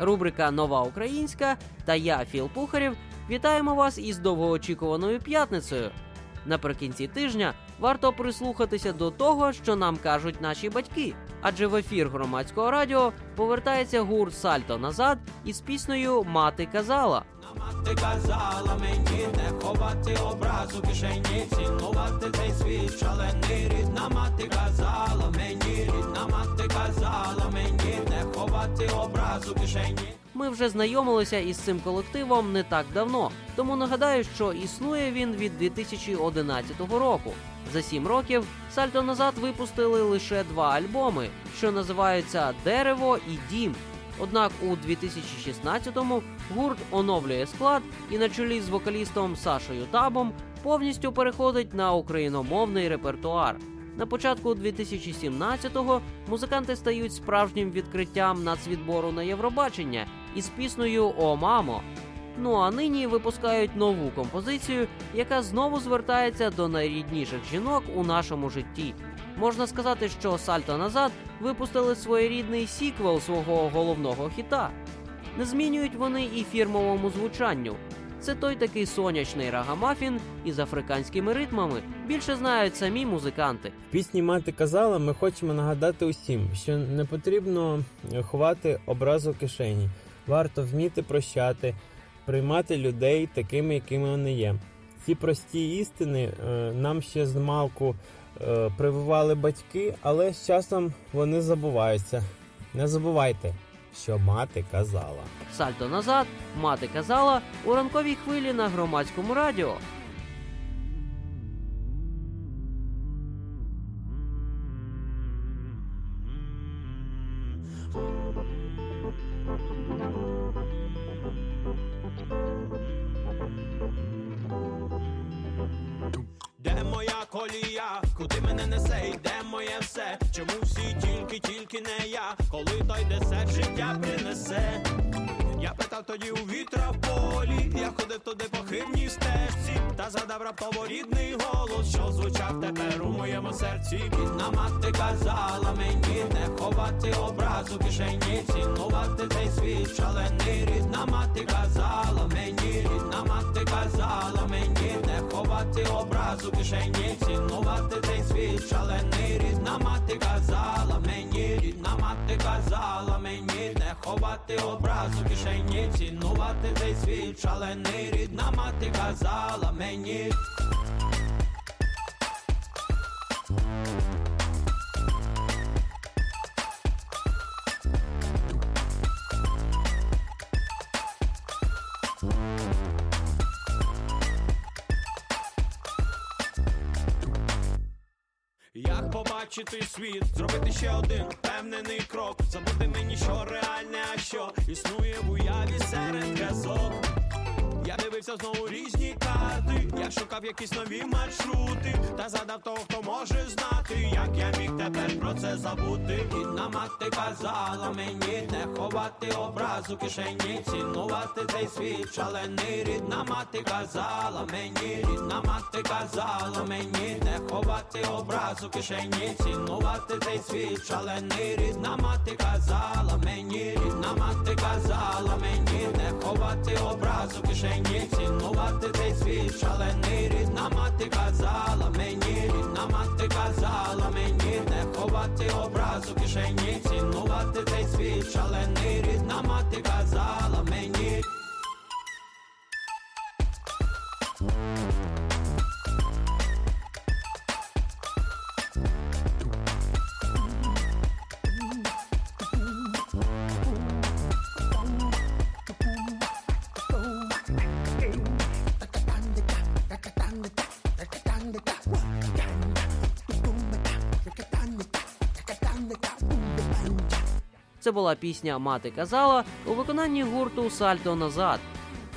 Рубрика Нова Українська та я, Філ Пухарів, вітаємо вас із довгоочікуваною п'ятницею. Наприкінці тижня варто прислухатися до того, що нам кажуть наші батьки, адже в ефір громадського радіо повертається гурт Сальто назад із піснею Мати казала. Мати казала мені не ховати образу кишені, цінувати цей світ шалений. Рідна мати казала Ми вже знайомилися із цим колективом не так давно, тому нагадаю, що існує він від 2011 року. За сім років Сальто назад випустили лише два альбоми, що називаються Дерево і Дім. Однак у 2016-му гурт оновлює склад і на чолі з вокалістом Сашою Табом повністю переходить на україномовний репертуар. На початку 2017-го музиканти стають справжнім відкриттям нацвідбору на Євробачення із піснею О мамо. Ну а нині випускають нову композицію, яка знову звертається до найрідніших жінок у нашому житті. Можна сказати, що Сальто назад випустили своєрідний сіквел свого головного хіта. Не змінюють вони і фірмовому звучанню. Це той такий сонячний рагамафін із африканськими ритмами. Більше знають самі музиканти. В пісні мати казала, ми хочемо нагадати усім, що не потрібно ховати образу кишені. Варто вміти прощати, приймати людей такими, якими вони є. Ці прості істини е, нам ще з малку е, прививали батьки, але з часом вони забуваються. Не забувайте, що мати казала. Сальто назад, мати казала у ранковій хвилі на громадському радіо. Колія? Куди мене несе? І де моє все? Чому всі тільки, тільки не я? Коли той десерт життя принесе? Я питав тоді у вітра в полі, я ходив туди по хибній стежці, та згадав раптово рідний голос, що звучав тепер у моєму серці. Рідна мати казала мені не ховати образу кишені, цінувати цей світ шалений. Рідна мати казала мені, рідна образу кишені, цінувати цей світ шалений. Рідна мати казала мені, рідна мати казала мені не ховати образ у кишені, цінувати цей світ шалений. Рідна мати казала мені. Побачити світ, зробити ще один впевнений крок, забути мені, що реальне, а що існує в уяві серед казок. Я дивився знову різні карти, я шукав якісь нові маршрути, та згадав того, хто може знати, як я міг тепер про це забути. На мати казала мені ховати образу кишені, цінувати цей світ шалений. Рідна мати казала мені, рідна мати казала мені не ховати образу кишені, цінувати цей світ шалений. Рідна мати казала мені, рідна мати казала мені не ховати образу кишені, цінувати цей світ шалений. Рідна мати казала мені, рідна мати казала образу кишені, цінувати цей світ шалений. Рідна мати казала мені. Це була пісня Мати казала у виконанні гурту Сальто назад.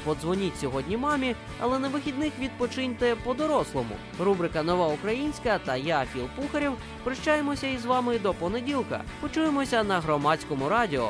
Подзвоніть сьогодні мамі, але на вихідних відпочиньте по-дорослому. Рубрика Нова Українська та я, Філ Пухарєв, прощаємося із вами до понеділка. Почуємося на громадському радіо.